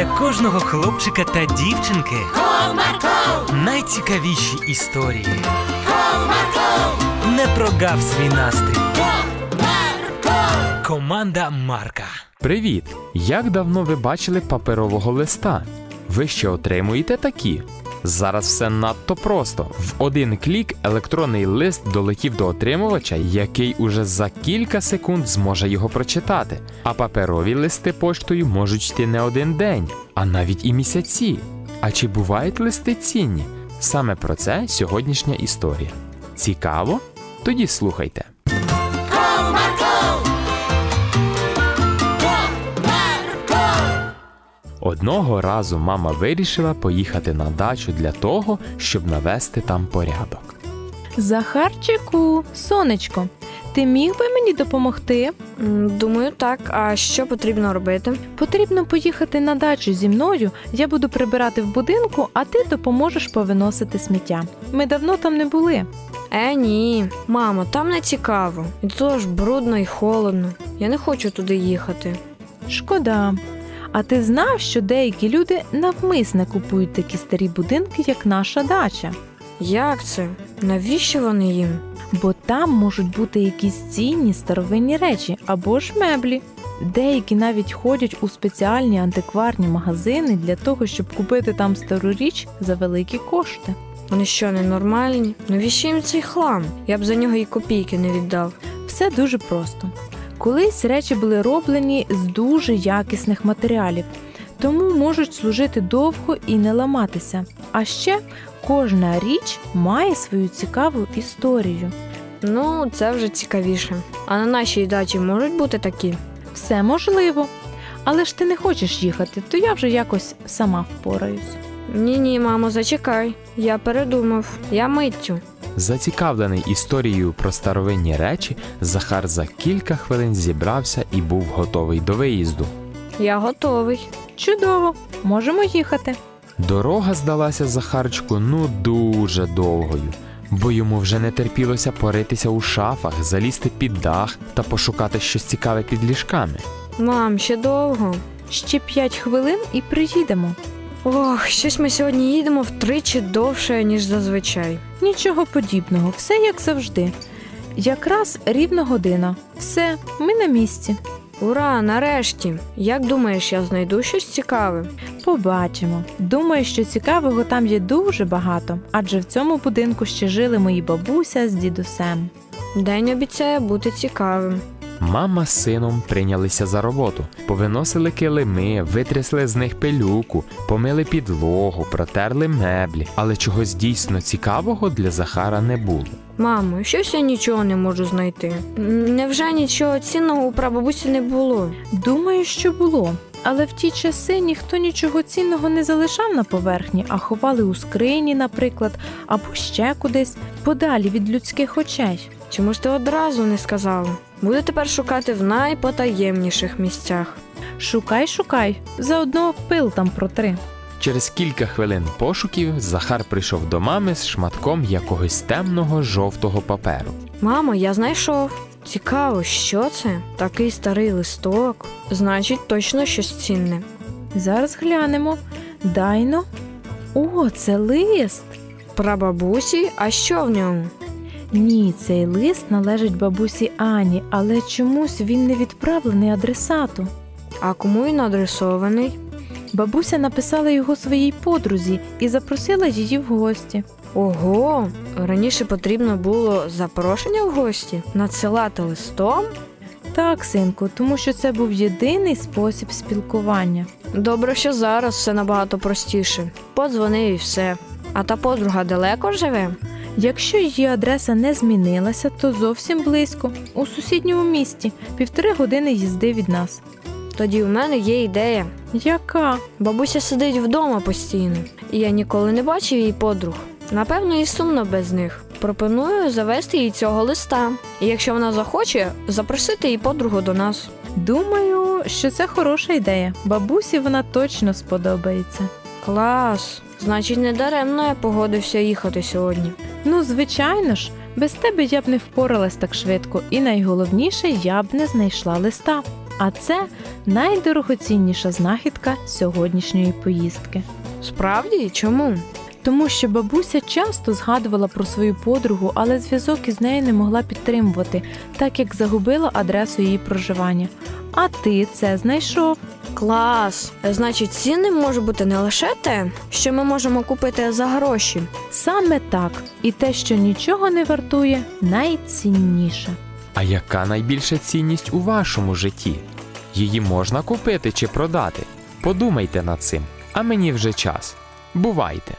для кожного хлопчика та дівчинки Комарко! найцікавіші історії. Комарко! Не прогав свій настрій. Комарко! Команда Марка. Привіт! Як давно ви бачили паперового листа? Ви ще отримуєте такі? Зараз все надто просто. В один клік електронний лист долетів до отримувача, який уже за кілька секунд зможе його прочитати. А паперові листи поштою можуть йти не один день, а навіть і місяці. А чи бувають листи цінні? Саме про це сьогоднішня історія. Цікаво? Тоді слухайте. Одного разу мама вирішила поїхати на дачу для того, щоб навести там порядок. Захарчику, сонечко, ти міг би мені допомогти? Думаю, так. А що потрібно робити? Потрібно поїхати на дачу зі мною. Я буду прибирати в будинку, а ти допоможеш повиносити сміття. Ми давно там не були. Е, ні, мамо, там не цікаво. І то ж брудно і холодно. Я не хочу туди їхати. Шкода. А ти знав, що деякі люди навмисне купують такі старі будинки, як наша дача, Як це? Навіщо вони їм? бо там можуть бути якісь цінні старовинні речі або ж меблі. Деякі навіть ходять у спеціальні антикварні магазини для того, щоб купити там стару річ за великі кошти. Вони що, ненормальні? Навіщо їм цей хлам? Я б за нього і копійки не віддав. Все дуже просто. Колись речі були роблені з дуже якісних матеріалів, тому можуть служити довго і не ламатися. А ще кожна річ має свою цікаву історію. Ну, це вже цікавіше. А на нашій дачі можуть бути такі? Все можливо. Але ж ти не хочеш їхати, то я вже якось сама впораюсь. Ні, ні, мамо, зачекай. Я передумав. Я миттю. Зацікавлений історією про старовинні речі, Захар за кілька хвилин зібрався і був готовий до виїзду. Я готовий. Чудово, можемо їхати. Дорога здалася Захарчику ну дуже довгою, бо йому вже не терпілося поритися у шафах, залізти під дах та пошукати щось цікаве під ліжками. Мам, ще довго. Ще п'ять хвилин і приїдемо. Ох, щось ми сьогодні їдемо втричі довше, ніж зазвичай. Нічого подібного, все як завжди. Якраз рівна година. Все, ми на місці. Ура, нарешті! Як думаєш, я знайду щось цікаве? Побачимо. Думаю, що цікавого там є дуже багато, адже в цьому будинку ще жили мої бабуся з дідусем. День обіцяє бути цікавим. Мама з сином прийнялися за роботу, повиносили килими, витрясли з них пилюку, помили підлогу, протерли меблі, але чогось дійсно цікавого для Захара не було. Мамо, щось я нічого не можу знайти. Невже нічого цінного у прабабусі не було? Думаю, що було. Але в ті часи ніхто нічого цінного не залишав на поверхні, а ховали у скрині, наприклад, або ще кудись, подалі від людських очей. Чому ж ти одразу не сказала? Буду тепер шукати в найпотаємніших місцях. Шукай, шукай, заодно пил там протри. Через кілька хвилин пошуків Захар прийшов до мами з шматком якогось темного жовтого паперу. Мамо, я знайшов. Цікаво, що це? Такий старий листок. Значить, точно щось цінне. Зараз глянемо. Дайно. О, це лист. Прабабусі, а що в ньому? Ні, цей лист належить бабусі Ані, але чомусь він не відправлений адресату. А кому він адресований? Бабуся написала його своїй подрузі і запросила її в гості. Ого, раніше потрібно було запрошення в гості надсилати листом. Так, синку, тому що це був єдиний спосіб спілкування. Добре, що зараз все набагато простіше. Подзвонив і все. А та подруга далеко живе? Якщо її адреса не змінилася, то зовсім близько, у сусідньому місті, півтори години їзди від нас. Тоді в мене є ідея. Яка? Бабуся сидить вдома постійно, і я ніколи не бачив її подруг. Напевно, і сумно без них. Пропоную завести їй цього листа. І якщо вона захоче, запросити її подругу до нас. Думаю, що це хороша ідея. Бабусі вона точно сподобається. Клас! Значить, не даремно я погодився їхати сьогодні. Ну, звичайно ж, без тебе я б не впоралась так швидко, і найголовніше, я б не знайшла листа. А це найдорогоцінніша знахідка сьогоднішньої поїздки. Справді, чому? Тому що бабуся часто згадувала про свою подругу, але зв'язок із нею не могла підтримувати, так як загубила адресу її проживання. А ти це знайшов. Клас! Значить, цінним може бути не лише те, що ми можемо купити за гроші. Саме так, і те, що нічого не вартує, найцінніше. А яка найбільша цінність у вашому житті? Її можна купити чи продати? Подумайте над цим, а мені вже час. Бувайте!